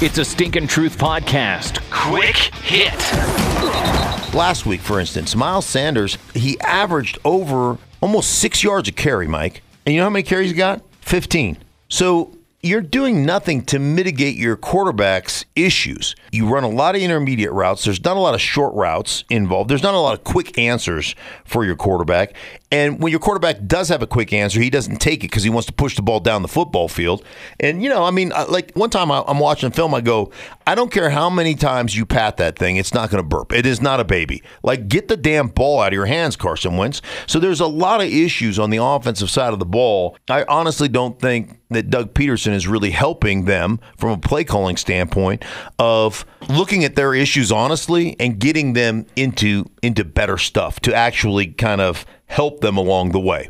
It's a Stinkin' Truth podcast. Quick hit. Last week, for instance, Miles Sanders, he averaged over almost six yards a carry, Mike. And you know how many carries he got? 15. So you're doing nothing to mitigate your quarterback's issues. You run a lot of intermediate routes. There's not a lot of short routes involved. There's not a lot of quick answers for your quarterback. And when your quarterback does have a quick answer, he doesn't take it because he wants to push the ball down the football field. And, you know, I mean, uh, like one time I'm watching a film, I go, I don't care how many times you pat that thing, it's not going to burp. It is not a baby. Like, get the damn ball out of your hands, Carson Wentz. So there's a lot of issues on the offensive side of the ball. I honestly don't think that Doug Is really helping them from a play calling standpoint of looking at their issues honestly and getting them into into better stuff to actually kind of help them along the way.